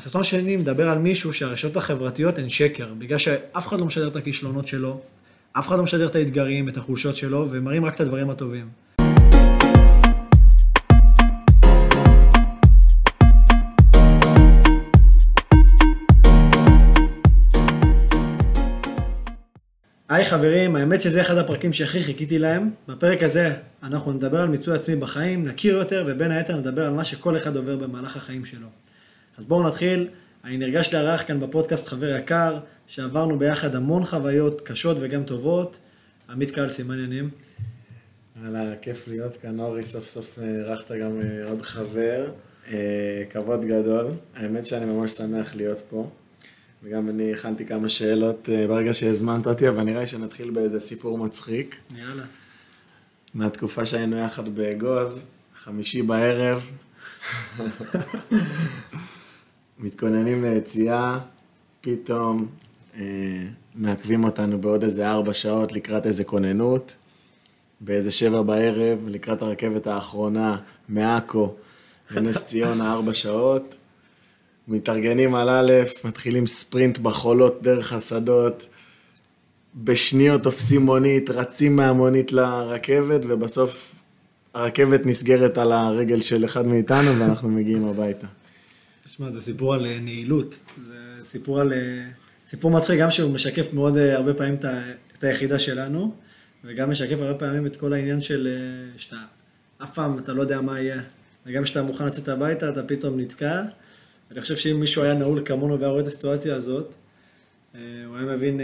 הסרטון השני מדבר על מישהו שהרשתות החברתיות הן שקר, בגלל שאף אחד לא משדר את הכישלונות שלו, אף אחד לא משדר את האתגרים, את החולשות שלו, ומראים רק את הדברים הטובים. היי חברים, האמת שזה אחד הפרקים שהכי חיכיתי להם. בפרק הזה אנחנו נדבר על מיצוי עצמי בחיים, נכיר יותר, ובין היתר נדבר על מה שכל אחד עובר במהלך החיים שלו. אז בואו נתחיל. אני נרגש לארח כאן בפודקאסט חבר יקר, שעברנו ביחד המון חוויות קשות וגם טובות. עמית קלסי, מה העניינים? וואלה, כיף להיות כאן, אורי, סוף סוף אירחת גם אה, עוד חבר. אה, כבוד גדול. האמת שאני ממש שמח להיות פה. וגם אני הכנתי כמה שאלות אה, ברגע שהזמנת אותי, אבל נראה לי שנתחיל באיזה סיפור מצחיק. יאללה. מהתקופה שהיינו יחד באגוז, חמישי בערב. מתכוננים ליציאה, פתאום אה, מעכבים אותנו בעוד איזה ארבע שעות לקראת איזה כוננות. באיזה שבע בערב, לקראת הרכבת האחרונה מעכו לנס ציונה ארבע שעות. מתארגנים על א', מתחילים ספרינט בחולות דרך השדות, בשניות תופסים מונית, רצים מהמונית לרכבת, ובסוף הרכבת נסגרת על הרגל של אחד מאיתנו ואנחנו מגיעים הביתה. תשמע, זה סיפור על אה, נעילות. זה סיפור על... אה, סיפור מצחיק גם שהוא משקף מאוד אה, הרבה פעמים את, היחידה שלנו, וגם משקף הרבה פעמים את כל העניין של שאתה אף פעם אתה לא יודע מה יהיה. וגם כשאתה מוכן לצאת הביתה, אתה פתאום נתקע. אני חושב שאם מישהו היה נעול כמונו והיה רואה את הסיטואציה הזאת, הוא היה מבין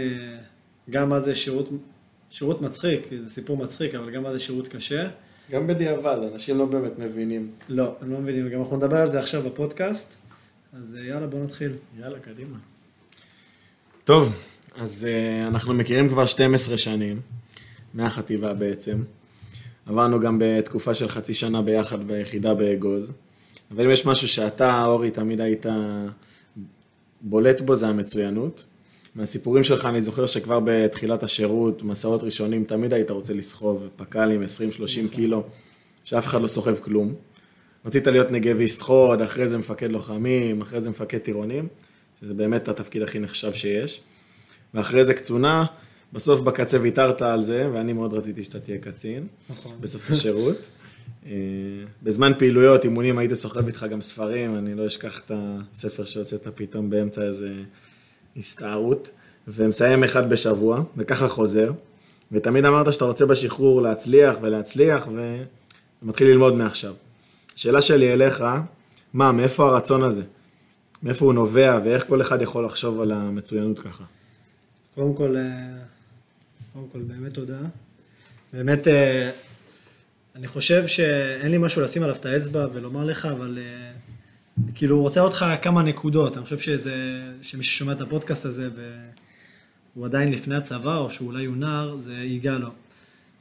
גם מה זה שירות, שירות מצחיק, זה סיפור מצחיק, אבל גם מה זה שירות קשה. גם בדיעבד, אנשים לא באמת מבינים. לא, הם לא מבינים, גם אנחנו נדבר על זה עכשיו בפודקאסט, אז אה, יאללה, בוא נתחיל. יאללה, קדימה. טוב, אז uh, אנחנו מכירים כבר 12 שנים, מהחטיבה בעצם. עברנו גם בתקופה של חצי שנה ביחד ביחידה באגוז. אבל אם יש משהו שאתה, אורי, תמיד היית בולט בו, זה המצוינות. מהסיפורים שלך אני זוכר שכבר בתחילת השירות, מסעות ראשונים, תמיד היית רוצה לסחוב פק"לים 20-30 נכון. קילו, שאף אחד לא סוחב כלום. רצית להיות נגביסט חוד, אחרי זה מפקד לוחמים, אחרי זה מפקד טירונים, שזה באמת התפקיד הכי נחשב שיש. ואחרי זה קצונה, בסוף בקצה ויתרת על זה, ואני מאוד רציתי שאתה תהיה קצין. נכון. בסוף השירות. אה, בזמן פעילויות, אימונים, הייתי סוחב איתך גם ספרים, אני לא אשכח את הספר שהוצאת פתאום באמצע איזה הסתערות, ומסיים אחד בשבוע, וככה חוזר. ותמיד אמרת שאתה רוצה בשחרור להצליח ולהצליח, ומתחיל ללמוד מעכשיו. השאלה שלי אליך, מה, מאיפה הרצון הזה? מאיפה הוא נובע, ואיך כל אחד יכול לחשוב על המצוינות ככה? קודם כל, אה, קודם כל, באמת תודה. באמת, אה, אני חושב שאין לי משהו לשים עליו את האצבע ולומר לך, אבל אה, כאילו, רוצה אותך כמה נקודות. אני חושב שזה, שמי ששומע את הפודקאסט הזה והוא עדיין לפני הצבא, או שאולי הוא נער, זה ייגע לו.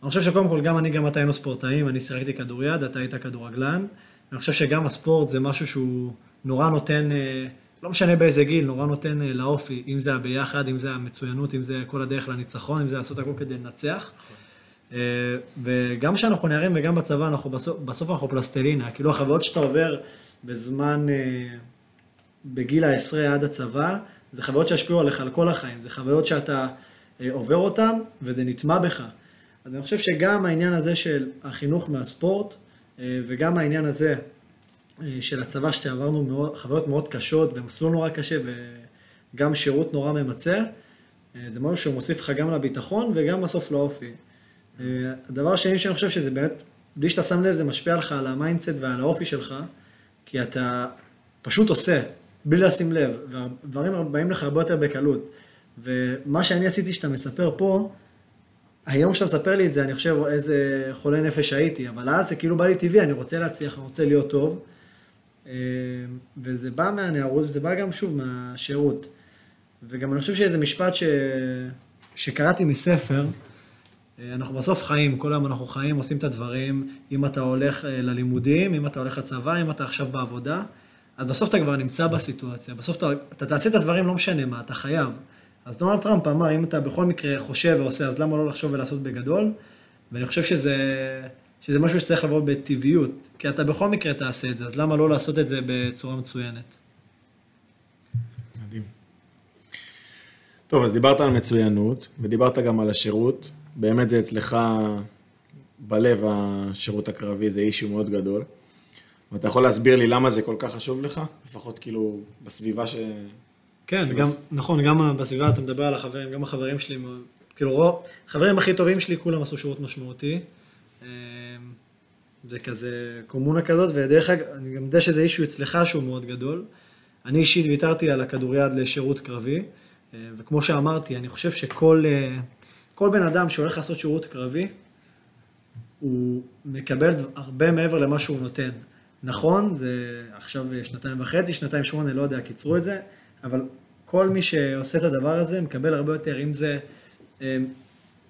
אני חושב שקודם כל, גם אני, גם אתה היינו ספורטאים, אני שיחקתי כדוריד, אתה היית כדורגלן. אני חושב שגם הספורט זה משהו שהוא נורא נותן, אה, לא משנה באיזה גיל, נורא נותן אה, לאופי, אם זה הביחד, אם זה המצוינות, אם זה כל הדרך לניצחון, אם זה לעשות הכל כדי לנצח. אה, וגם כשאנחנו נערים וגם בצבא, אנחנו בסוף, בסוף אנחנו פלסטלינה, כאילו החוויות שאתה עובר בזמן, בגיל העשרה עד הצבא, זה חוויות שישפיעו עליך על כל החיים, זה חוויות שאתה עובר אותן וזה נטמע בך. אז אני חושב שגם העניין הזה של החינוך מהספורט, אה, וגם העניין הזה אה, של הצבא, שעברנו חוויות מאוד קשות ומסלול נורא קשה וגם שירות נורא ממצה, אה, זה משהו שמוסיף לך גם לביטחון וגם בסוף לאופי. הדבר השני שאני חושב שזה באמת, בלי שאתה שם לב, זה משפיע לך על ה mindset ועל האופי שלך, כי אתה פשוט עושה, בלי לשים לב, והדברים באים לך הרבה יותר בקלות. ומה שאני עשיתי שאתה מספר פה, היום כשאתה מספר לי את זה, אני חושב איזה חולה נפש הייתי, אבל אז זה כאילו בא לי טבעי, אני רוצה להצליח, אני רוצה להיות טוב. אה, וזה בא מהנערות, וזה בא גם, שוב, מהשירות. וגם אני חושב שזה משפט ש... שקראתי מספר, אה, אנחנו בסוף חיים, כל היום אנחנו חיים, עושים את הדברים, אם אתה הולך אה, ללימודים, אם אתה הולך לצבא, אם אתה עכשיו בעבודה, אז בסוף אתה כבר נמצא בסיטואציה, בסוף אתה, אתה תעשה את הדברים, לא משנה מה, אתה חייב. אז דונלד טראמפ אמר, אם אתה בכל מקרה חושב ועושה, אז למה לא לחשוב ולעשות בגדול? ואני חושב שזה, שזה משהו שצריך לבוא בטבעיות, כי אתה בכל מקרה תעשה את זה, אז למה לא לעשות את זה בצורה מצוינת? מדהים. טוב, אז דיברת על מצוינות, ודיברת גם על השירות. באמת זה אצלך בלב, השירות הקרבי, זה אישיו מאוד גדול. ואתה יכול להסביר לי למה זה כל כך חשוב לך? לפחות כאילו בסביבה ש... כן, גם, בס- נכון, גם בסביבה אתה מדבר על החברים, גם החברים שלי, כאילו רוב, החברים הכי טובים שלי כולם עשו שירות משמעותי. אמ, זה כזה קומונה כזאת, ודרך אגב, אני גם יודע שזה אישו אצלך שהוא מאוד גדול. אני אישית ויתרתי על הכדוריד לשירות קרבי, אה, וכמו שאמרתי, אני חושב שכל אה, כל בן אדם שהולך לעשות שירות קרבי, הוא מקבל הרבה מעבר למה שהוא נותן. נכון, זה עכשיו שנתיים וחצי, שנתיים שמונה, לא יודע, קיצרו את זה, אבל כל מי שעושה את הדבר הזה מקבל הרבה יותר, אם זה אה,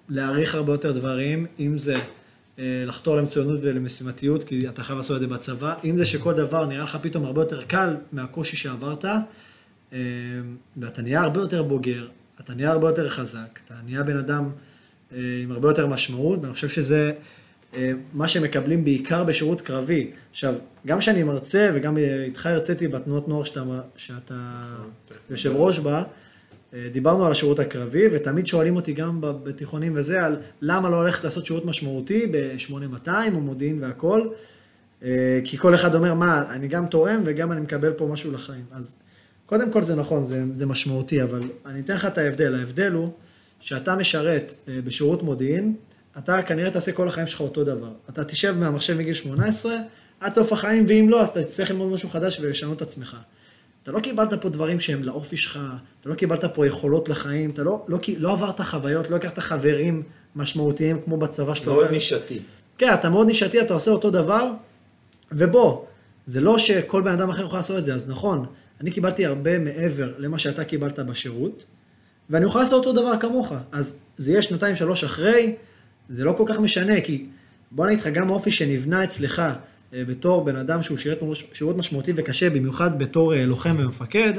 להעריך הרבה יותר דברים, אם זה אה, לחתור למצוינות ולמשימתיות, כי אתה חייב לעשות את זה בצבא, אם זה שכל דבר נראה לך פתאום הרבה יותר קל מהקושי שעברת, אה, ואתה נהיה הרבה יותר בוגר, אתה נהיה הרבה יותר חזק, אתה נהיה בן אדם עם הרבה יותר משמעות, ואני חושב שזה מה שמקבלים בעיקר בשירות קרבי. עכשיו, גם כשאני מרצה וגם אה, איתך הרציתי בתנועות נוער שאתה, שאתה יושב ראש בה, אה, דיברנו על השירות הקרבי, ותמיד שואלים אותי גם בתיכונים וזה, על למה לא ללכת לעשות שירות משמעותי ב-8200 או מודיעין והכל, אה, כי כל אחד אומר, מה, אני גם תורם וגם אני מקבל פה משהו לחיים. אז קודם כל זה נכון, זה, זה משמעותי, אבל אני אתן לך את ההבדל. ההבדל הוא שאתה משרת אה, בשירות מודיעין, אתה כנראה תעשה כל החיים שלך אותו דבר. אתה תשב מהמחשב מגיל 18, עד סוף החיים, ואם לא, אז אתה תצטרך ללמוד משהו חדש ולשנות את עצמך. אתה לא קיבלת פה דברים שהם לאופי שלך, אתה לא קיבלת פה יכולות לחיים, אתה לא, לא, לא עברת חוויות, לא הכרת חברים משמעותיים כמו בצבא שאתה מאוד עובר. נישתי. כן, אתה מאוד נישתי, אתה עושה אותו דבר, ובוא, זה לא שכל בן אדם אחר יכול לעשות את זה, אז נכון, אני קיבלתי הרבה מעבר למה שאתה קיבלת בשירות, ואני אוכל לעשות אותו דבר כמוך. אז זה יהיה שנתיים, שלוש אחרי, זה לא כל כך משנה, כי בוא נגיד לך, גם האופי שנבנה אצלך אה, בתור בן אדם שהוא שירת שירות משמעותי וקשה, במיוחד בתור אה, לוחם ומפקד,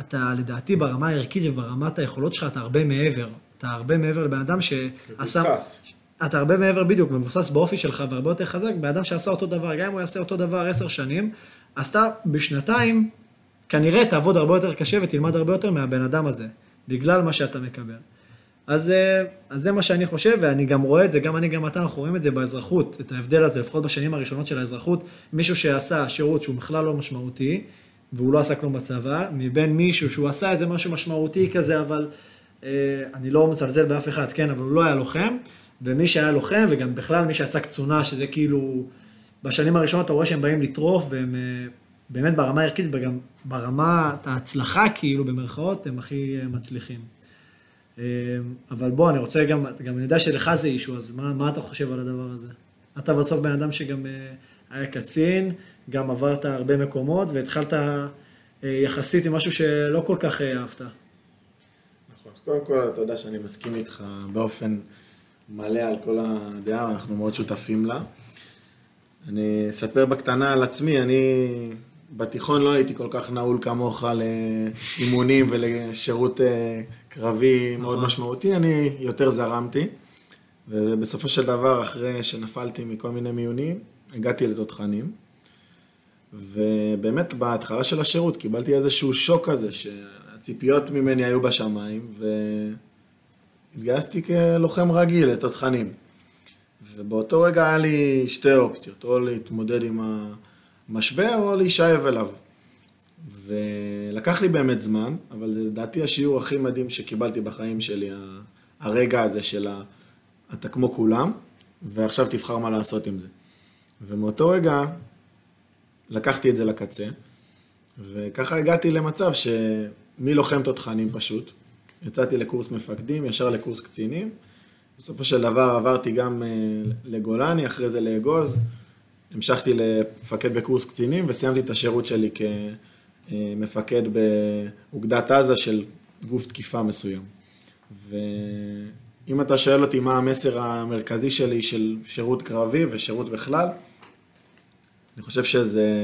אתה לדעתי ברמה הערכית וברמת היכולות שלך, אתה הרבה מעבר. אתה הרבה מעבר לבן אדם שעשה... מבוסס. אתה הרבה מעבר בדיוק, מבוסס באופי שלך והרבה יותר חזק, בן אדם שעשה אותו דבר, גם אם הוא יעשה אותו דבר עשר שנים, אז אתה בשנתיים כנראה תעבוד הרבה יותר קשה ותלמד הרבה יותר מהבן אדם הזה, בגלל מה שאתה מקבל. אז, אה, אז זה מה שאני חושב, ואני גם רואה את זה, גם אני, גם אתה, אנחנו רואים את זה באזרחות, את ההבדל הזה, לפחות בשנים הראשונות של האזרחות, מישהו שעשה שירות שהוא בכלל לא משמעותי, והוא לא עשה כלום בצבא, מבין מישהו שהוא עשה איזה משהו משמעותי כזה, אבל אה, אני לא מצלזל באף אחד, כן, אבל הוא לא היה לוחם, ומי שהיה לוחם, וגם בכלל מי שיצא קצונה, שזה כאילו, בשנים הראשונות אתה רואה שהם באים לטרוף, והם אה, באמת ברמה הערכית, וגם ברמת ההצלחה, כאילו, במרכאות, הם הכי אה, מצליחים. אה, אבל בוא, אני רוצה גם, גם אני יודע שלך זה אישו, אז מה, מה אתה חושב על הדבר הזה? אתה בסוף בן אדם שגם אה, היה קצין, גם עברת הרבה מקומות, והתחלת אה, יחסית עם משהו שלא כל כך אה, אהבת. נכון. אז קודם כל, אתה יודע שאני מסכים איתך באופן מלא על כל הדעה, אנחנו מאוד שותפים לה. אני אספר בקטנה על עצמי, אני בתיכון לא הייתי כל כך נעול כמוך לאימונים ולשירות קרבי מאוד משמעותי, אני יותר זרמתי. ובסופו של דבר, אחרי שנפלתי מכל מיני מיונים, הגעתי לתותחנים. ובאמת בהתחלה של השירות קיבלתי איזשהו שוק כזה, שהציפיות ממני היו בשמיים, והתגייסתי כלוחם רגיל לתותחנים. ובאותו רגע היה לי שתי אופציות, או להתמודד עם המשבר או להישאב אליו. ולקח לי באמת זמן, אבל זה לדעתי השיעור הכי מדהים שקיבלתי בחיים שלי, הרגע הזה של ה... אתה כמו כולם, ועכשיו תבחר מה לעשות עם זה. ומאותו רגע לקחתי את זה לקצה, וככה הגעתי למצב שמלוחם תותחנים פשוט, יצאתי לקורס מפקדים, ישר לקורס קצינים, בסופו של דבר עברתי גם אה, לגולני, אחרי זה לאגוז, המשכתי לפקד בקורס קצינים וסיימתי את השירות שלי כמפקד באוגדת עזה של גוף תקיפה מסוים. ואם אתה שואל אותי מה המסר המרכזי שלי של שירות קרבי ושירות בכלל, אני חושב שזה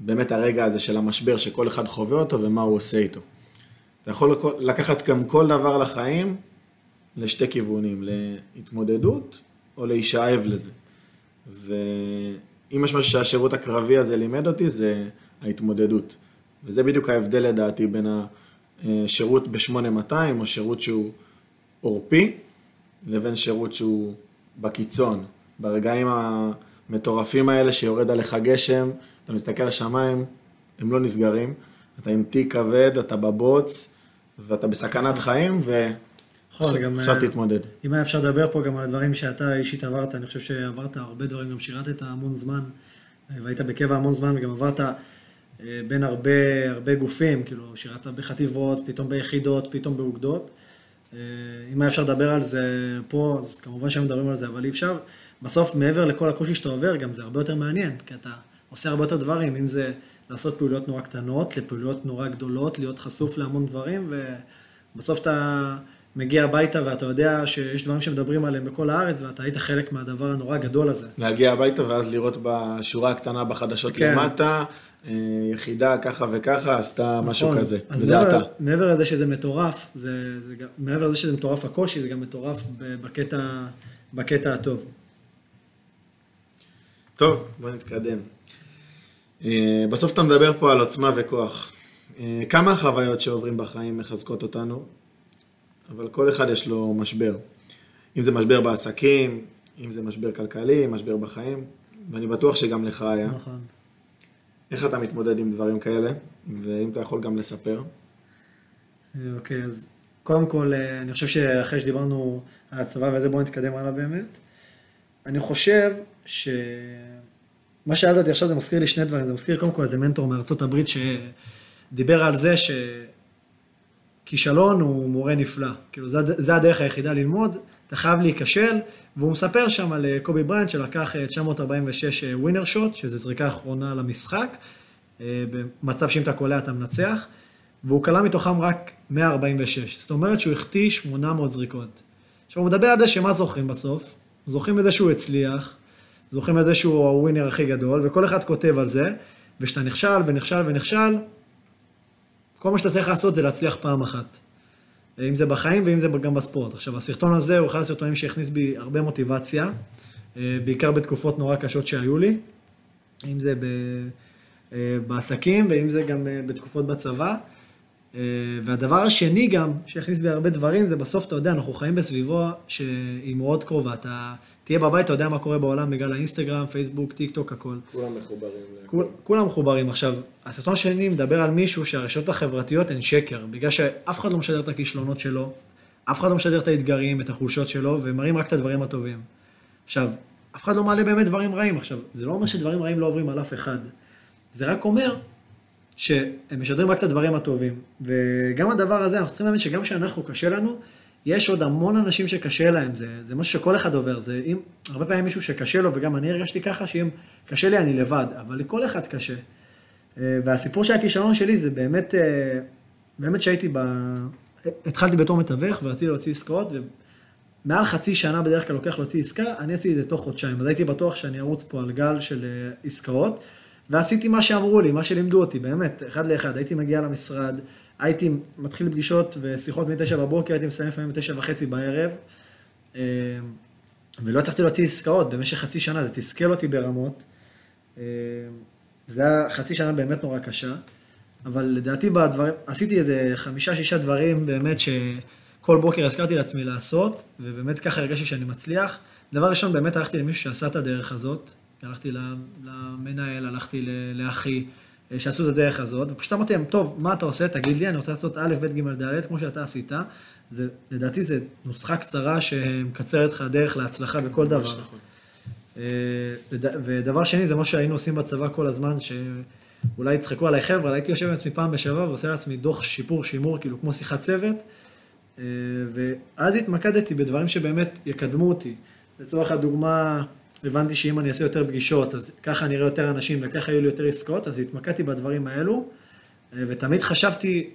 באמת הרגע הזה של המשבר שכל אחד חווה אותו ומה הוא עושה איתו. אתה יכול לקחת גם כל דבר לחיים לשתי כיוונים, להתמודדות או להישאב לזה. ואם יש משהו שהשירות הקרבי הזה לימד אותי, זה ההתמודדות. וזה בדיוק ההבדל לדעתי בין השירות ב-8200 או שירות שהוא עורפי, לבין שירות שהוא בקיצון. ברגעים המטורפים האלה שיורד עליך גשם, אתה מסתכל על השמיים, הם לא נסגרים. אתה עם תיק כבד, אתה בבוץ, ואתה בסכנת חיים, ועכשיו אה, תתמודד. אם היה אפשר לדבר פה גם על הדברים שאתה אישית עברת, אני חושב שעברת הרבה דברים, גם שירתת המון זמן, והיית בקבע המון זמן, וגם עברת אה, בין הרבה, הרבה גופים, כאילו, שירתת בחטיבות, פתאום ביחידות, פתאום באוגדות. אה, אם היה אפשר לדבר על זה פה, אז כמובן שהיינו מדברים על זה, אבל אי אפשר. בסוף, מעבר לכל הקושי שאתה עובר, גם זה הרבה יותר מעניין, כי אתה עושה הרבה יותר דברים, אם זה לעשות פעילויות נורא קטנות, לפעילויות נורא גדולות, להיות חשוף להמון דברים, ובסוף אתה מגיע הביתה ואתה יודע שיש דברים שמדברים עליהם בכל הארץ, ואתה היית חלק מהדבר הנורא הגדול הזה. להגיע הביתה ואז לראות בשורה הקטנה בחדשות כן. למטה, אה, יחידה ככה וככה, עשתה נכון. משהו כזה, וזה מעבר, אתה. מעבר לזה שזה מטורף, זה, זה, מעבר לזה שזה מטורף הקושי, זה גם מטורף בקטע, בקטע הטוב. טוב, בוא נתקדם. אה, בסוף אתה מדבר פה על עוצמה וכוח. אה, כמה החוויות שעוברים בחיים מחזקות אותנו, אבל כל אחד יש לו משבר. אם זה משבר בעסקים, אם זה משבר כלכלי, משבר בחיים, ואני בטוח שגם לך היה. נכון. איך אתה מתמודד עם דברים כאלה, ואם אתה יכול גם לספר. אוקיי, אז קודם כל, אה, אני חושב שאחרי שדיברנו על הצבא וזה, בואו נתקדם הלאה באמת. אני חושב ש... מה שאלת אותי עכשיו זה מזכיר לי שני דברים, זה מזכיר קודם כל איזה מנטור מארצות הברית שדיבר על זה שכישלון הוא מורה נפלא. כאילו, זה, זה הדרך היחידה ללמוד, אתה חייב להיכשל, והוא מספר שם על אה, קובי בריינט שלקח 946 ווינר שוט, שזו זריקה אחרונה למשחק, אה, במצב שאם אתה קולע אתה מנצח, והוא קלע מתוכם רק 146, זאת אומרת שהוא החטיא 800 זריקות. עכשיו הוא מדבר על זה שמה זוכרים בסוף? זוכרים את זה שהוא הצליח, זוכרים את זה שהוא הווינר הכי גדול, וכל אחד כותב על זה, וכשאתה נכשל ונכשל ונכשל, כל מה שאתה צריך לעשות זה להצליח פעם אחת. אם זה בחיים ואם זה גם בספורט. עכשיו, הסרטון הזה הוא אחד הסרטונים שהכניס בי הרבה מוטיבציה, אה, בעיקר בתקופות נורא קשות שהיו לי, אם זה ב... אה, בעסקים ואם זה גם אה, בתקופות בצבא. והדבר השני גם, שהכניס בי הרבה דברים, זה בסוף, אתה יודע, אנחנו חיים בסביבו שהיא מאוד קרובה. אתה תהיה בבית, אתה יודע מה קורה בעולם בגלל האינסטגרם, פייסבוק, טיק טוק, הכל. כולם מחוברים. כול, כולם מחוברים. עכשיו, הסרטון השני מדבר על מישהו שהרשתות החברתיות הן שקר, בגלל שאף אחד לא משדר את הכישלונות שלו, אף אחד לא משדר את האתגרים, את החולשות שלו, ומראים רק את הדברים הטובים. עכשיו, אף אחד לא מעלה באמת דברים רעים. עכשיו, זה לא אומר שדברים רעים לא עוברים על אף אחד. זה רק אומר שהם משדרים רק את הדברים הטובים. וגם הדבר הזה, אנחנו צריכים להבין שגם כשאנחנו קשה לנו, יש עוד המון אנשים שקשה להם, זה, זה משהו שכל אחד עובר, זה אם, הרבה פעמים מישהו שקשה לו, וגם אני הרגשתי ככה, שאם קשה לי אני לבד, אבל לכל אחד קשה. אה, והסיפור של הכישלון שלי זה באמת, אה, באמת שהייתי ב... התחלתי בתור מתווך ורציתי להוציא עסקאות, ומעל חצי שנה בדרך כלל לוקח להוציא עסקה, אני עשיתי את זה תוך חודשיים, אז הייתי בטוח שאני ארוץ פה על גל של אה, עסקאות, ועשיתי מה שאמרו לי, מה שלימדו אותי, באמת, אחד לאחד, הייתי מגיע למשרד, הייתי מתחיל פגישות ושיחות מ-9 בבוקר, הייתי מסיים לפעמים ב-9 וחצי בערב, אה, ולא הצלחתי להוציא עסקאות במשך חצי שנה, זה תסכל אותי ברמות. אה, זה היה חצי שנה באמת נורא קשה, אבל לדעתי בדברים, עשיתי איזה חמישה-שישה דברים באמת שכל בוקר הזכרתי לעצמי לעשות, ובאמת ככה הרגשתי שאני מצליח. דבר ראשון, באמת הלכתי למישהו שעשה את הדרך הזאת, הלכתי למנהל, הלכתי לאחי. אה, שעשו את הדרך הזאת, ופשוט אמרתי להם, טוב, מה אתה עושה? תגיד לי, אני רוצה לעשות א', ב', ג', ד', כמו שאתה עשית. זה, לדעתי זו נוסחה קצרה שמקצרת לך דרך להצלחה בכל דבר. נכון. אה, ודבר שני, זה מה שהיינו עושים בצבא כל הזמן, שאולי יצחקו עליי חבר'ה, הייתי יושב עם עצמי פעם בשבוע ועושה לעצמי דוח שיפור, שימור, כאילו כמו שיחת צוות, אה, ואז התמקדתי בדברים שבאמת יקדמו אותי. לצורך הדוגמה, הבנתי שאם אני אעשה יותר פגישות, אז ככה אני אראה יותר אנשים וככה יהיו לי יותר עסקאות, אז התמקדתי בדברים האלו, אה, ותמיד חשבתי,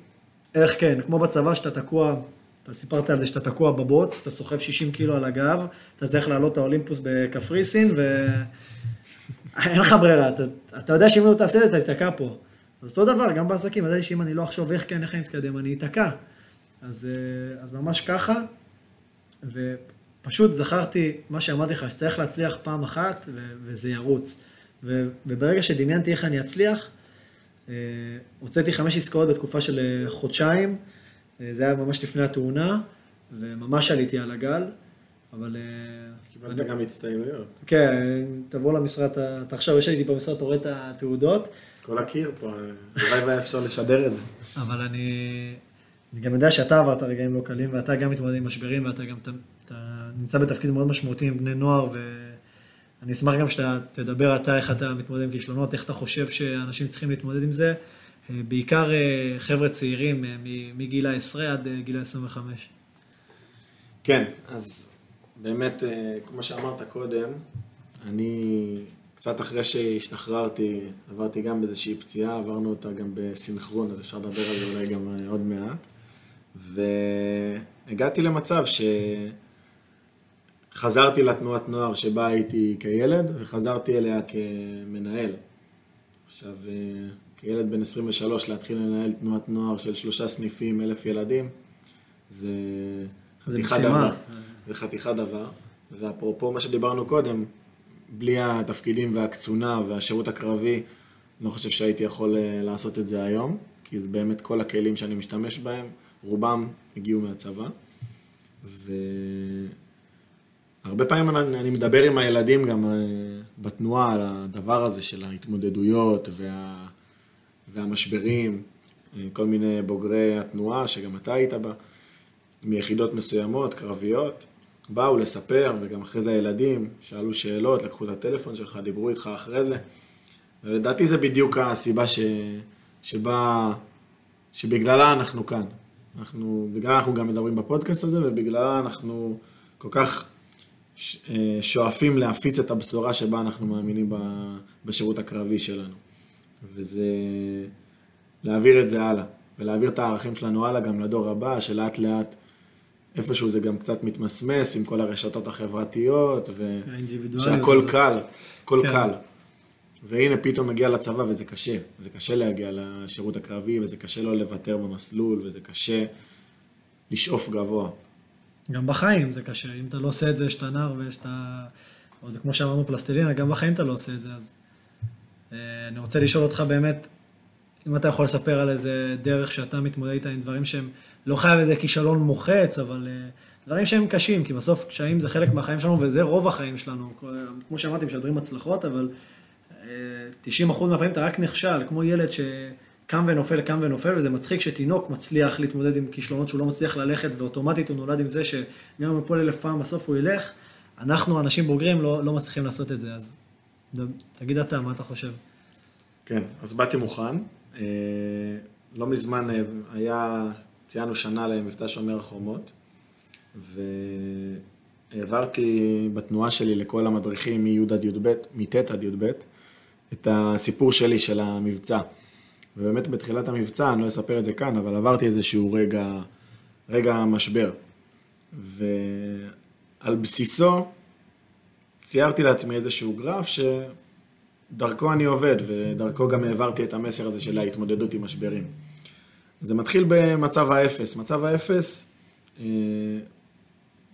איך כן, כמו בצבא שאתה תקוע, אתה סיפרת על זה שאתה תקוע בבוץ, אתה סוחב 60 קילו על הגב, אתה צריך לעלות את האולימפוס בקפריסין, ואין לך ברירה, אתה, אתה יודע שאם לא תעשה את זה, אתה תיתקע פה. אז אותו דבר, גם בעסקים, ידעתי שאם אני לא אחשוב איך כן, איך אני מתקדם, אני אתקע. אז, אה, אז ממש ככה, ו... פשוט זכרתי מה שאמרתי לך, שצריך להצליח פעם אחת ו- וזה ירוץ. ו- וברגע שדמיינתי איך אני אצליח, אה, הוצאתי חמש עסקאות בתקופה של אה, חודשיים, אה, זה היה ממש לפני התאונה, וממש עליתי על הגל, אבל... קיבלת גם הצטיינויות. כן, תבוא למשרד, אתה אתה עכשיו יושב איתי במשרד, אתה רואה את התעודות, כל הקיר פה, הלוואי והיה אפשר לשדר את זה. אבל אני, אני גם יודע שאתה עברת רגעים לא קלים, ואתה גם מתמודד עם משברים, ואתה גם נמצא בתפקיד מאוד משמעותי עם בני נוער, ואני אשמח גם שאתה תדבר אתה, איך אתה מתמודד עם כישלונות, איך אתה חושב שאנשים צריכים להתמודד עם זה, אה, בעיקר אה, חבר'ה צעירים אה, מגיל העשרה עד גיל ה-25. כן, אז באמת, כמו שאמרת קודם, אני קצת אחרי שהשתחררתי, עברתי גם באיזושהי פציעה, עברנו אותה גם בסינכרון, אז אפשר לדבר על זה אולי גם עוד מעט. והגעתי למצב שחזרתי לתנועת נוער שבה הייתי כילד, וחזרתי אליה כמנהל. עכשיו, אה, כילד בן 23 להתחיל לנהל תנועת נוער של שלושה סניפים, אלף ילדים, זה זה חתיכת. דבר. זה חתיכת דבר. ואפרופו מה שדיברנו קודם, בלי התפקידים והקצונה והשירות הקרבי, לא חושב שהייתי יכול אה, לעשות את זה היום, כי זה באמת כל הכלים שאני משתמש בהם, רובם הגיעו מהצבא. והרבה פעמים אני, אני מדבר עם הילדים גם אה, בתנועה על הדבר הזה של ההתמודדויות וה, והמשברים, אה, כל מיני בוגרי התנועה, שגם אתה היית בה, מיחידות מסוימות, קרביות, באו לספר, וגם אחרי זה הילדים שאלו שאלות, לקחו את הטלפון שלך, דיברו איתך אחרי זה. ולדעתי זה בדיוק הסיבה ש... שבה... שבגללה אנחנו כאן. אנחנו, בגלל אנחנו גם מדברים בפודקאסט הזה, ובגללה אנחנו כל כך שואפים להפיץ את הבשורה שבה אנחנו מאמינים בשירות הקרבי שלנו. וזה להעביר את זה הלאה, ולהעביר את הערכים שלנו הלאה גם לדור הבא, שלאט לאט איפשהו זה גם קצת מתמסמס עם כל הרשתות החברתיות, ו... האינדיבידואליות שהכל הזאת. קל, הכל כן. קל. והנה פתאום מגיע לצבא וזה קשה, זה קשה להגיע לשירות הקרבי וזה קשה לא לוותר במסלול וזה קשה לשאוף גבוה. גם בחיים זה קשה, אם אתה לא עושה את זה כשאתה נער ושאתה, עוד כמו שאמרנו פלסטלינה, גם בחיים אתה לא עושה את זה, אז אה, אני רוצה לשאול אותך באמת, אם אתה יכול לספר על איזה דרך שאתה מתמודד איתה עם דברים שהם, לא חייב איזה כישלון מוחץ, אבל אה, דברים שהם קשים, כי בסוף קשיים זה חלק מהחיים שלנו וזה רוב החיים שלנו. כמו שאמרתי, משדרים הצלחות, אבל אה, 90% מהפעמים אתה רק נכשל, כמו ילד שקם ונופל, קם ונופל, וזה מצחיק שתינוק מצליח להתמודד עם כישלונות שהוא לא מצליח ללכת, ואוטומטית הוא נולד עם זה שגם אם הוא יפול אלף פעם, בסוף הוא ילך. אנחנו, אנשים בוגרים, לא, לא מצליחים לעשות את זה, אז תגיד אתה, מה אתה חושב? כן, אז באתי מוכן. אה, לא מזמן אה, היה, ציינו שנה למבצע שומר החומות, והעברתי בתנועה שלי לכל המדריכים מי' עד י"ב, מט' עד י"ב, את הסיפור שלי של המבצע. ובאמת בתחילת המבצע, אני לא אספר את זה כאן, אבל עברתי איזשהו רגע, רגע משבר. ועל בסיסו ציירתי לעצמי איזשהו גרף שדרכו אני עובד, ודרכו גם העברתי את המסר הזה של ההתמודדות עם משברים. זה מתחיל במצב האפס. מצב האפס, אה,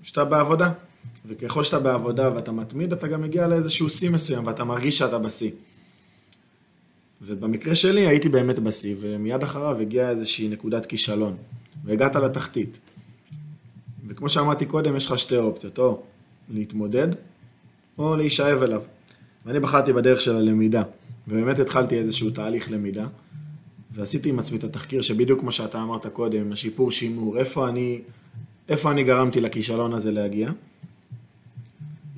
שאתה בעבודה, וככל שאתה בעבודה ואתה מתמיד, אתה גם מגיע לאיזשהו שיא מסוים, ואתה מרגיש שאתה בשיא. ובמקרה שלי הייתי באמת בשיא, ומיד אחריו הגיעה איזושהי נקודת כישלון, והגעת לתחתית. וכמו שאמרתי קודם, יש לך שתי אופציות, או להתמודד, או להישאב אליו. ואני בחרתי בדרך של הלמידה, ובאמת התחלתי איזשהו תהליך למידה, ועשיתי עם עצמי את התחקיר שבדיוק כמו שאתה אמרת קודם, השיפור שימור, איפה אני, איפה אני גרמתי לכישלון הזה להגיע.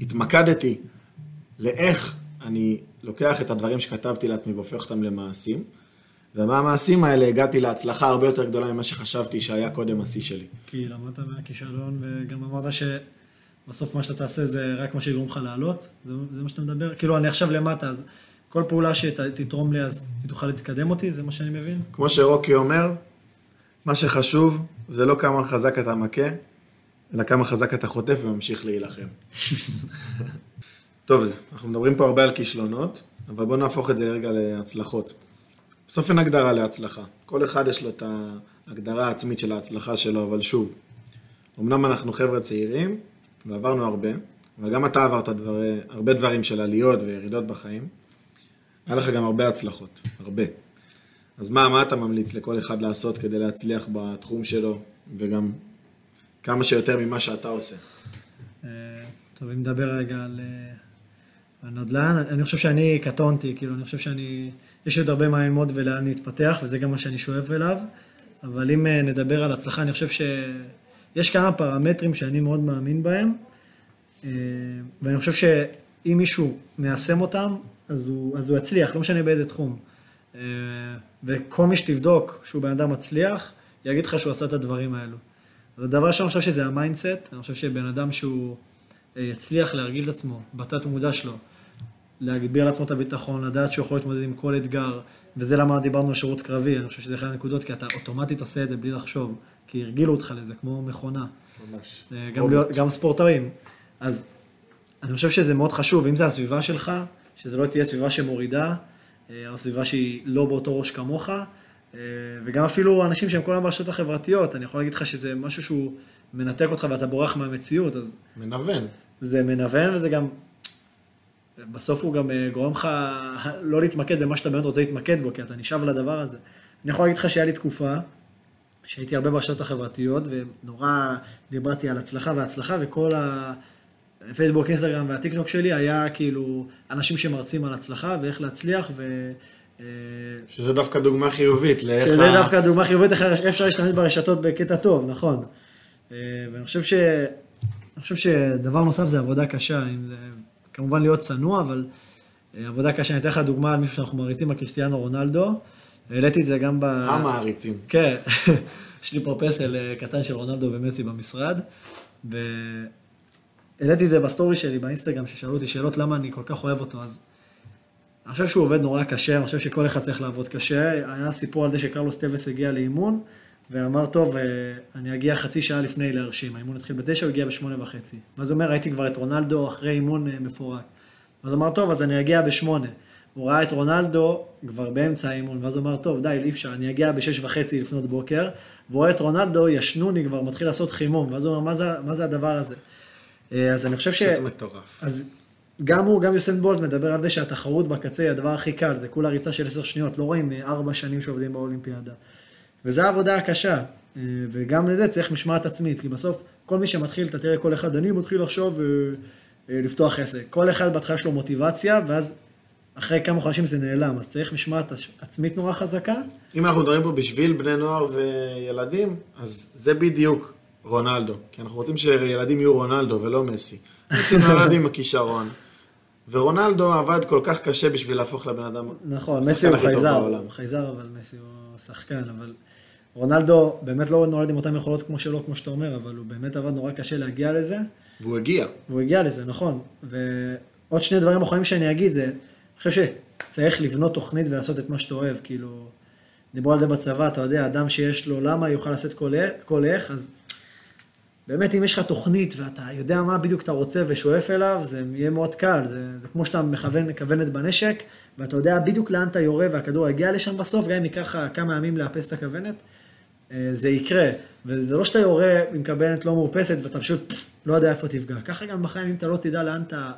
התמקדתי לאיך אני לוקח את הדברים שכתבתי לעצמי והופך אותם למעשים, ומהמעשים האלה הגעתי להצלחה הרבה יותר גדולה ממה שחשבתי שהיה קודם השיא שלי. כי למדת מהכישלון, וגם אמרת שבסוף מה שאתה תעשה זה רק מה שיגרום לך לעלות, זה, זה מה שאתה מדבר? כאילו, אני עכשיו למטה, אז כל פעולה שתתרום לי, אז היא תוכל להתקדם אותי, זה מה שאני מבין? כמו שרוקי אומר, מה שחשוב זה לא כמה חזק אתה מכה, אלא כמה חזק אתה חוטף וממשיך להילחם. טוב, אנחנו מדברים פה הרבה על כישלונות, אבל בואו נהפוך את זה רגע להצלחות. בסוף אין הגדרה להצלחה. כל אחד יש לו את ההגדרה העצמית של ההצלחה שלו, אבל שוב, אמנם אנחנו חבר'ה צעירים, ועברנו הרבה, אבל גם אתה עברת דברי, הרבה דברים של עליות וירידות בחיים. היה לך גם הרבה הצלחות, הרבה. אז מה, מה אתה ממליץ לכל אחד לעשות כדי להצליח בתחום שלו, וגם כמה שיותר ממה שאתה עושה? אה, טוב, אם נדבר רגע על אה, הנדל"ן, אני חושב שאני קטונתי, כאילו, אני חושב שאני, יש עוד הרבה מה ללמוד ולאן להתפתח, וזה גם מה שאני שואף אליו, אבל אם אה, נדבר על הצלחה, אני חושב שיש כמה פרמטרים שאני מאוד מאמין בהם, ואני חושב שאם מישהו מיישם אותם, אז הוא, אז הוא יצליח, לא משנה באיזה תחום. וכל מי שתבדוק שהוא בן אדם מצליח, יגיד לך שהוא עשה את הדברים האלו. אז הדבר ראשון, אני חושב שזה ה mindset, אני חושב שבן אדם שהוא אה, יצליח להרגיל את עצמו, בתת מודע שלו, להגביר לעצמו את הביטחון, לדעת שהוא יכול להתמודד עם כל אתגר, וזה למה דיברנו על שירות קרבי, אני חושב שזה אחד הנקודות, כי אתה אוטומטית עושה את זה בלי לחשוב, כי הרגילו אותך לזה, כמו מכונה. ממש. גם, להיות, גם ספורטאים. אז אני חושב שזה מאוד חשוב, אם זה הסביבה שלך, שזה לא תהיה סביבה שמורידה, אה, או סביבה שהיא לא באותו ראש כמוך, וגם אפילו אנשים שהם היום ברשתות החברתיות, אני יכול להגיד לך שזה משהו שהוא מנתק אותך ואתה בורח מהמציאות, אז... מנוון. זה מנוון וזה גם... בסוף הוא גם אה, גורם לך לא להתמקד במה שאתה באמת רוצה להתמקד בו, כי אתה נשאב לדבר הזה. אני יכול להגיד לך שהיה לי תקופה שהייתי הרבה ברשתות החברתיות, ונורא דיברתי על הצלחה והצלחה, וכל הפייסבוק, אינסטגרם והטיקטוק שלי היה כאילו אנשים שמרצים על הצלחה ואיך להצליח, ו... שזה דווקא דוגמה חיובית לאיך... שזה ה... דווקא דוגמה חיובית איך אפשר להשתמש ברשתות בקטע טוב, נכון. אה, ואני חושב ש... אני חושב שדבר נוסף זה עבודה קשה, אם זה... כמובן להיות צנוע, אבל אה, עבודה קשה, אני אתן לך דוגמה על מישהו שאנחנו מעריצים, על קריסטיאנו רונלדו. העליתי את זה גם ב... מה מעריצים? כן, יש לי פה פסל אה, קטן של רונלדו ומסי במשרד, והעליתי את זה בסטורי שלי באינסטגרם, ששאלו אותי שאלות למה אני כל כך אוהב אותו, אז אני חושב שהוא עובד נורא קשה, אני חושב שכל אחד צריך לעבוד קשה. היה סיפור על זה שקרלוס טווס הגיע לאימון, ואמר, טוב, אה, אני אגיע חצי שעה לפני להרשים. האימון התחיל בתשע, הוא הגיע בשמונה וחצי. ואז הוא אומר, ראיתי כבר את רונלדו אחרי אימון אה, מפורק. ואז הוא אמר, טוב, אז אני אגיע בשמונה. הוא ראה את רונלדו כבר באמצע האימון, ואז הוא אמר, טוב, די, אי אפשר, אני אגיע בשש וחצי לפנות בוקר, והוא רואה את רונלדו, ישנוני כבר, מתחיל לעשות חימום, ואז הוא אומר, מה זה, מה זה הדבר הזה? אה, אז אני חושב ש... זה מטורף. אז גם הוא, גם יוסן בולט מדבר על זה שהתחרות בקצה היא הדבר הכי קל, זה כולה ריצה של עשר שניות, לא רואים אה, ארבע שנים שעובדים באולימפיאדה. וזו העבודה הקשה, אה, וגם לזה צריך משמעת עצמית, כי בסוף כל מי שמתחיל, אתה תראה כל אחד, אני מתחיל לחשוב אה, לפתוח עסק. כל אחד בהתחלה יש לו מוטיבציה, ואז אחרי כמה חודשים זה נעלם, אז צריך משמעת עצמית נורא חזקה. אם אנחנו מדברים פה בשביל בני נוער וילדים, אז זה בדיוק רונלדו, כי אנחנו רוצים שילדים יהיו רונלדו ולא מסי. מסי נולד עם הכישרון. ורונלדו עבד כל כך קשה בשביל להפוך לבן אדם, נכון, מסי הוא חייזר, הוא חייזר, אבל מסי הוא שחקן, אבל רונלדו באמת לא נולד עם אותן יכולות כמו שלו, כמו שאתה אומר, אבל הוא באמת עבד נורא קשה להגיע לזה. והוא הגיע. והוא הגיע לזה, נכון. ועוד שני דברים אחרונים שאני אגיד זה, אני חושב שצריך לבנות תוכנית ולעשות את מה שאתה אוהב, כאילו, דיברו על זה בצבא, אתה יודע, אדם שיש לו למה יוכל לעשות כל איך, אז באמת, אם יש לך תוכנית ואתה יודע מה בדיוק אתה רוצה ושואף אליו, זה יהיה מאוד קל. זה, זה כמו שאתה מכוון, מכוונת בנשק, ואתה יודע בדיוק לאן אתה יורה והכדור יגיע לשם בסוף, גם אם ייקח לך כמה ימים לאפס את הכוונת, אה, זה יקרה. וזה לא שאתה יורה עם כוונת לא מאופסת ואתה פשוט לא יודע איפה תפגע. ככה גם בחיים, אם אתה לא תדע לאן אתה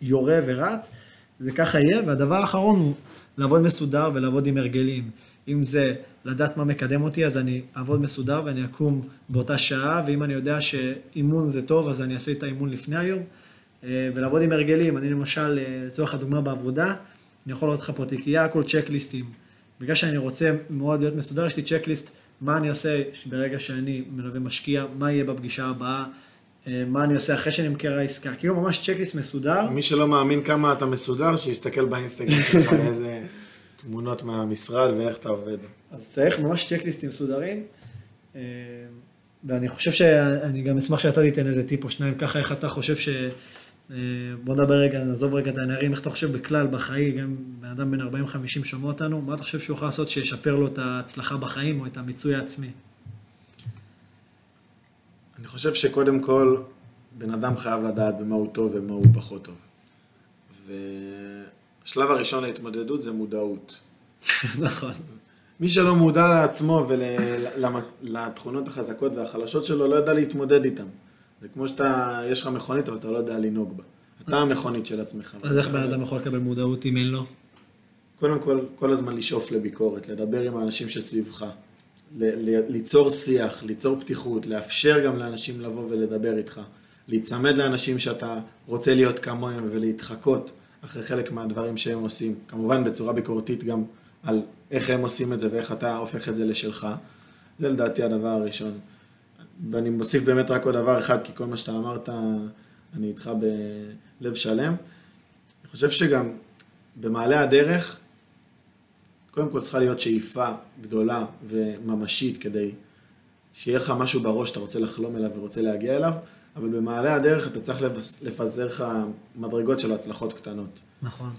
יורה ורץ, זה ככה יהיה. והדבר האחרון הוא לעבוד מסודר ולעבוד עם הרגלים. אם זה לדעת מה מקדם אותי, אז אני אעבוד מסודר ואני אקום באותה שעה, ואם אני יודע שאימון זה טוב, אז אני אעשה את האימון לפני היום. אה, ולעבוד עם הרגלים, אני למשל, אה, לצורך הדוגמה בעבודה, אני יכול לראות לך פה תיקייה, הכל צ'קליסטים. בגלל שאני רוצה מאוד להיות מסודר, יש לי צ'קליסט, מה אני עושה ברגע שאני מלווה משקיע, מה יהיה בפגישה הבאה, אה, מה אני עושה אחרי שנמכרה העסקה, כאילו ממש צ'קליסט מסודר. מי שלא מאמין כמה אתה מסודר, שיסתכל באינסטגרם שלך איזה... תמונות מהמשרד ואיך אתה עובד. אז צריך ממש צ'קליסטים מסודרים, אה, ואני חושב שאני גם אשמח שאתה תיתן איזה טיפ או שניים, ככה איך אתה חושב ש... אה, בוא נדבר רגע, נעזוב רגע את הנערים, איך אתה חושב בכלל בחיים, גם בן אדם בן 40-50 שומע אותנו, מה אתה חושב שהוא יכול לעשות שישפר לו את ההצלחה בחיים או את המיצוי העצמי? אני חושב שקודם כל, בן אדם חייב לדעת במה הוא טוב ומה הוא פחות טוב. ו... השלב הראשון להתמודדות זה מודעות. נכון. מי שלא מודע לעצמו ולתכונות החזקות והחלשות שלו, לא יודע להתמודד איתן. זה כמו שאתה, יש לך מכונית, אבל אתה לא יודע לנהוג בה. אתה המכונית של עצמך. אז איך בן אדם יכול לקבל מודעות אם אין לו? קודם כל, כל הזמן לשאוף לביקורת, לדבר עם האנשים שסביבך, ליצור שיח, ליצור פתיחות, לאפשר גם לאנשים לבוא ולדבר איתך, להיצמד לאנשים שאתה רוצה להיות כמוהם ולהתחקות אחרי חלק מהדברים שהם עושים, כמובן בצורה ביקורתית גם על איך הם עושים את זה ואיך אתה הופך את זה לשלך, זה לדעתי הדבר הראשון. ואני מוסיף באמת רק עוד דבר אחד, כי כל מה שאתה אמרת, אני איתך בלב שלם. אני חושב שגם במעלה הדרך, קודם כל צריכה להיות שאיפה גדולה וממשית כדי שיהיה לך משהו בראש שאתה רוצה לחלום אליו ורוצה להגיע אליו, אבל במעלה הדרך אתה צריך לפזר לך מדרגות של הצלחות קטנות. נכון.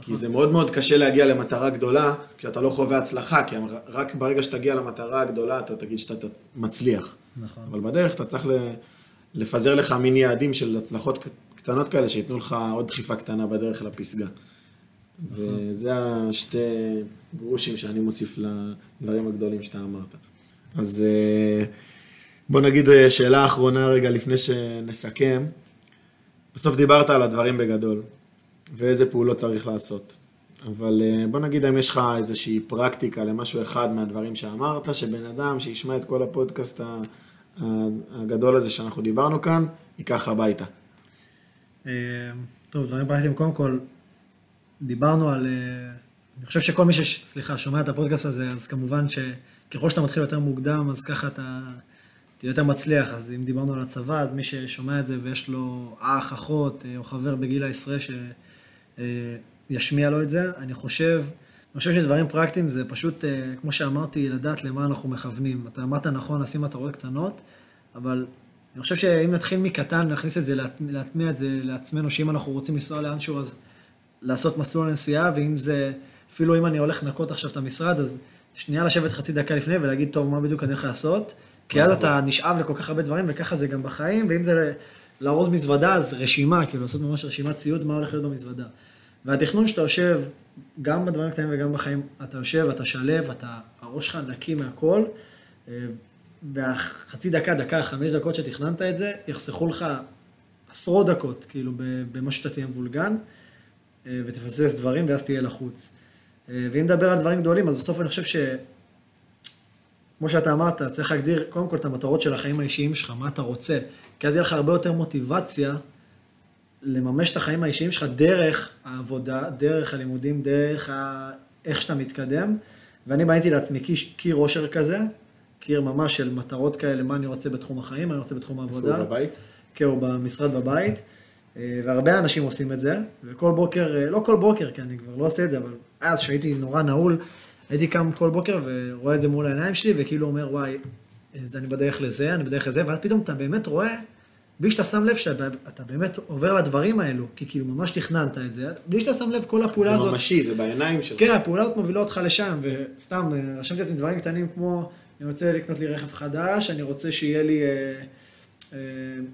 כי זה מאוד מאוד קשה להגיע למטרה גדולה כשאתה לא חווה הצלחה, כי רק ברגע שתגיע למטרה הגדולה אתה תגיד שאתה מצליח. נכון. אבל בדרך אתה צריך לפזר לך מיני יעדים של הצלחות קטנות כאלה, שייתנו לך עוד דחיפה קטנה בדרך לפסגה. נכון. וזה השתי גרושים שאני מוסיף לדברים הגדולים שאתה אמרת. אז אה, בוא נגיד אה, שאלה אחרונה רגע לפני שנסכם. בסוף דיברת על הדברים בגדול, ואיזה פעולות צריך לעשות. אבל אה, בוא נגיד אם יש לך איזושהי פרקטיקה למשהו אחד מהדברים שאמרת, שבן אדם שישמע את כל הפודקאסט הגדול הזה שאנחנו דיברנו כאן, ייקח הביתה. טוב, דברים פרקטיים, קודם כל, דיברנו על... אני חושב שכל מי ששומע את הפודקאסט הזה, אז כמובן שככל שאתה מתחיל יותר מוקדם, אז ככה אתה תהיה יותר מצליח. אז אם דיברנו על הצבא, אז מי ששומע את זה ויש לו אח, אחות או חבר בגיל העשרה שישמיע לו את זה, אני חושב, אני חושב שדברים פרקטיים זה פשוט, כמו שאמרתי, לדעת למה אנחנו מכוונים. אתה אמרת נכון, לשים מטרות קטנות, אבל אני חושב שאם נתחיל מקטן, נכניס את זה, להטמיע את זה לעצמנו, שאם אנחנו רוצים לנסוע לאנשהו, אז לעשות מסלול נסיעה, ואם זה, אפילו אם אני הולך לנקות עכשיו את המשרד, אז שנייה לשבת חצי דקה לפני ולהגיד, טוב, מה בדיוק אני הולך לעשות? כי אז אתה נשאב לכל כך הרבה דברים, וככה זה גם בחיים, ואם זה לארוז מזוודה, אז רשימה, כאילו לעשות ממש רשימת ציוד, מה הולך להיות במזוודה. והתכנון שאתה יושב, גם בדברים הקטנים וגם בחיים, אתה יושב, אתה שלב, אתה, הראש שלך נקי מהכל, והחצי דקה, דקה, חמש דקות שתכננת את זה, יחסכו לך עשרות דקות, כאילו, במה שאתה תהיה מבולגן. ותפסס דברים, ואז תהיה לחוץ. ואם נדבר על דברים גדולים, אז בסוף אני חושב ש... כמו שאתה אמרת, צריך להגדיר קודם כל את המטרות של החיים האישיים שלך, מה אתה רוצה. כי אז יהיה לך הרבה יותר מוטיבציה לממש את החיים האישיים שלך דרך העבודה, דרך הלימודים, דרך ה... איך שאתה מתקדם. ואני בניתי לעצמי קיר אושר כזה, קיר ממש של מטרות כאלה, מה אני רוצה בתחום החיים, מה אני רוצה בתחום העבודה. איפה בבית? כן, או במשרד בבית. והרבה אנשים עושים את זה, וכל בוקר, לא כל בוקר, כי אני כבר לא עושה את זה, אבל אז שהייתי נורא נעול, הייתי קם כל בוקר ורואה את זה מול העיניים שלי, וכאילו אומר, וואי, אני בדרך לזה, אני בדרך לזה, ואז פתאום אתה באמת רואה, בלי שאתה שם לב שאתה באמת עובר לדברים האלו, כי כאילו ממש תכננת את זה, בלי שאתה שם לב כל הפעולה הזאת. זה ממשי, זה בעיניים שלך. כן, הפעולה הזאת מובילה אותך לשם, וסתם, רשמתי לעצמי דברים קטנים כמו, אני רוצה לקנות לי רכב חדש, אני רוצה שיהיה לי אה, אה,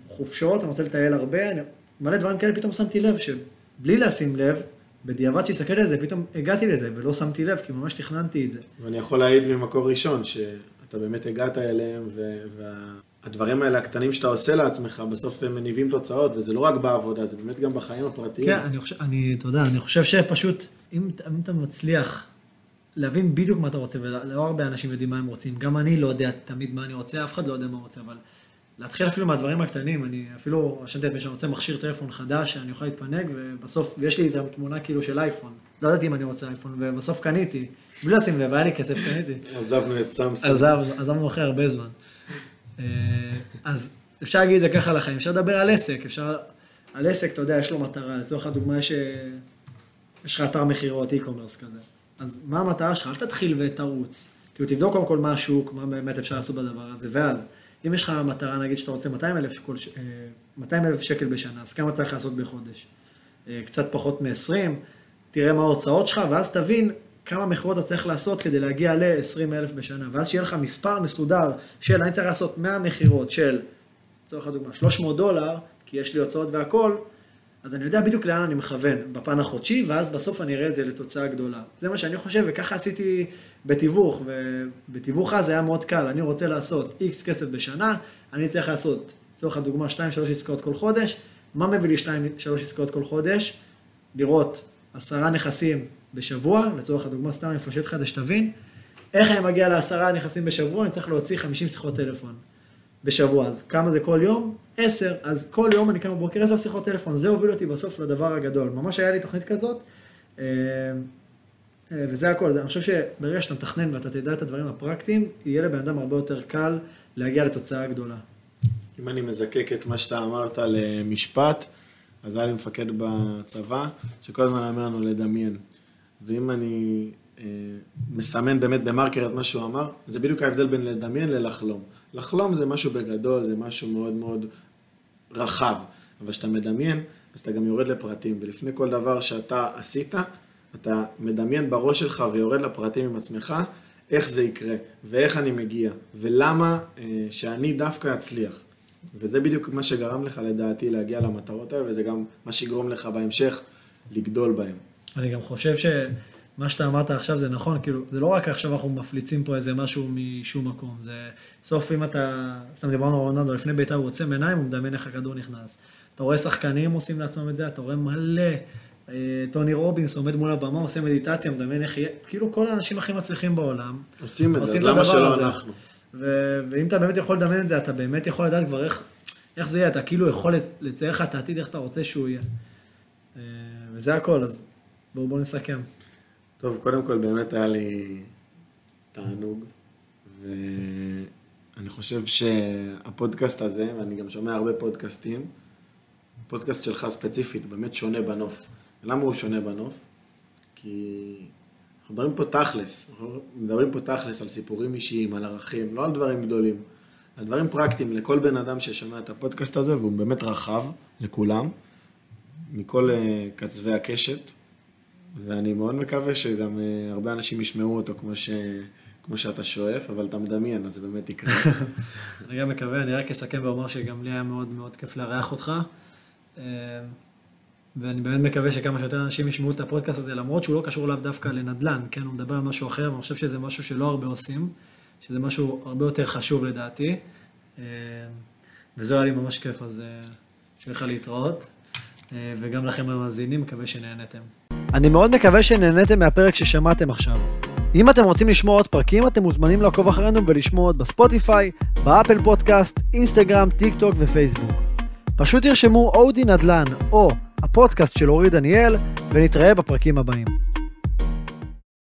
חופשות, אני רוצה לטייל הרבה, אני... מלא דברים כאלה, פתאום שמתי לב שבלי לשים לב, בדיעבד שהסתכלתי על זה, פתאום הגעתי לזה ולא שמתי לב, כי ממש תכננתי את זה. ואני יכול להעיד ממקור ראשון, שאתה באמת הגעת אליהם, והדברים האלה הקטנים שאתה עושה לעצמך, בסוף הם מניבים תוצאות, וזה לא רק בעבודה, זה באמת גם בחיים הפרטיים. כן, אני חושב, אני, אתה יודע, אני חושב שפשוט, אם, אם אתה מצליח להבין בדיוק מה אתה רוצה, ולא הרבה אנשים יודעים מה הם רוצים, גם אני לא יודע תמיד מה אני רוצה, אף אחד לא יודע מה הוא רוצה, אבל... להתחיל אפילו מהדברים הקטנים, אני אפילו רשמתי את מי שאני רוצה מכשיר טלפון חדש, שאני אוכל להתפנק, ובסוף, יש לי איזו תמונה כאילו של אייפון. לא ידעתי אם אני רוצה אייפון, ובסוף קניתי. בלי לשים לב, היה לי כסף, קניתי. עזבנו את סמסונג. עזבנו אחרי הרבה זמן. אז אפשר להגיד את זה ככה לחיים, אפשר לדבר על עסק, אפשר... על עסק, אתה יודע, יש לו מטרה, לצורך הדוגמה, יש, יש לך אתר מכירות, e-commerce כזה. אז מה המטרה שלך? אל תתחיל ותרוץ. כאילו, תבדוק קודם כל מה השוק, מה באמת אפשר לעשות בדבר הזה, ואז... אם יש לך מטרה, נגיד שאתה רוצה 200 אלף, 200 אלף שקל בשנה, אז כמה צריך לעשות בחודש? קצת פחות מ-20, תראה מה ההוצאות שלך, ואז תבין כמה מכירות אתה צריך לעשות כדי להגיע ל-20 אלף בשנה. ואז שיהיה לך מספר מסודר של, אני צריך לעשות 100 מכירות של, לצורך הדוגמה, 300 דולר, כי יש לי הוצאות והכול, אז אני יודע בדיוק לאן אני מכוון בפן החודשי, ואז בסוף אני אראה את זה לתוצאה גדולה. זה מה שאני חושב, וככה עשיתי בתיווך, ובתיווך אז היה מאוד קל, אני רוצה לעשות איקס כסף בשנה, אני צריך לעשות, לצורך הדוגמה, 2-3 עסקאות כל חודש, מה מביא לי 2-3 עסקאות כל חודש? לראות עשרה נכסים בשבוע, לצורך הדוגמה, סתם אני מפשט לך כדי שתבין, איך אני מגיע לעשרה נכנסים בשבוע, אני צריך להוציא 50 שיחות טלפון בשבוע. אז כמה זה כל יום? עשר. אז כל יום אני קם בבוקר עשר שיחות טלפון. זה הוביל אותי בסוף לדבר הגדול. ממש היה לי תוכנית כזאת, אה, אה, וזה הכל. אני חושב שברגע שאתה מתכנן ואתה תדע את הדברים הפרקטיים, יהיה לבן אדם הרבה יותר קל להגיע לתוצאה גדולה. אם אני מזקק את מה שאתה אמרת למשפט, אז היה לי מפקד בצבא, שכל הזמן אומר לנו לדמיין. ואם אני אה, מסמן באמת במרקר את מה שהוא אמר, זה בדיוק ההבדל בין לדמיין ללחלום. לחלום זה משהו בגדול, זה משהו מאוד מאוד רחב, אבל כשאתה מדמיין, אז אתה גם יורד לפרטים, ולפני כל דבר שאתה עשית, אתה מדמיין בראש שלך ויורד לפרטים עם עצמך, איך זה יקרה, ואיך אני מגיע, ולמה אה, שאני דווקא אצליח. וזה בדיוק מה שגרם לך לדעתי להגיע למטרות האלה, וזה גם מה שיגרום לך בהמשך לגדול בהם. אני גם חושב שמה שאתה אמרת עכשיו זה נכון, כאילו, זה לא רק עכשיו אנחנו מפליצים פה איזה משהו משום מקום, זה סוף אם אתה, סתם דיברנו על רונלדו, לפני ביתה הוא עוצם עיניים, הוא מדמיין איך הכדור נכנס. אתה רואה שחקנים עושים לעצמם את זה, אתה רואה מלא, אה, טוני רובינס עומד מול הבמה, עושה מדיטציה, מדמיין איך יהיה, כאילו כל האנשים הכי מצליחים בעולם. עושים את זה, עושים אז למה שלא הזה. אנחנו? ו- ואם אתה באמת יכול לדמיין את זה, אתה באמת יכול לדעת כבר איך, איך זה יהיה, אתה כאילו יכול לצייר לך את העתיד, איך אתה רוצה שהוא יהיה. אה, וזה הכל, אז בואו בוא נסכם. טוב, קודם כל באמת היה לי תענוג, ואני חושב שהפודקאסט הזה, ואני גם שומע הרבה פודקאסטים, הפודקאסט שלך ספציפית באמת שונה בנוף. למה הוא שונה בנוף? כי אנחנו מדברים פה תכלס, אנחנו מדברים פה תכלס על סיפורים אישיים, על ערכים, לא על דברים גדולים, על דברים פרקטיים לכל בן אדם ששומע את הפודקאסט הזה, והוא באמת רחב לכולם, מכל אה, קצווי הקשת. ואני מאוד מקווה שגם אה, הרבה אנשים ישמעו אותו כמו, ש... כמו שאתה שואף, אבל אתה מדמיין, אז זה באמת יקרה. אני גם מקווה, אני רק אסכם ואומר שגם לי היה מאוד מאוד כיף לארח אותך. אה, ואני באמת מקווה שכמה שיותר אנשים ישמעו את הפודקאסט הזה, למרות שהוא לא קשור לאו דווקא לנדל"ן, כן, הוא מדבר על משהו אחר, אבל אני חושב שזה משהו שלא הרבה עושים, שזה משהו הרבה יותר חשוב לדעתי. אה, וזה היה לי ממש כיף, אז שיהיה לך להתראות. וגם לכם המאזינים, מקווה שנהנתם. אני מאוד מקווה שנהניתם מהפרק ששמעתם עכשיו. אם אתם רוצים לשמוע עוד פרקים, אתם מוזמנים לעקוב אחרינו ולשמוע עוד בספוטיפיי, באפל פודקאסט, אינסטגרם, טיק טוק ופייסבוק. פשוט תרשמו אודי נדל"ן או הפודקאסט של אורי דניאל, ונתראה בפרקים הבאים.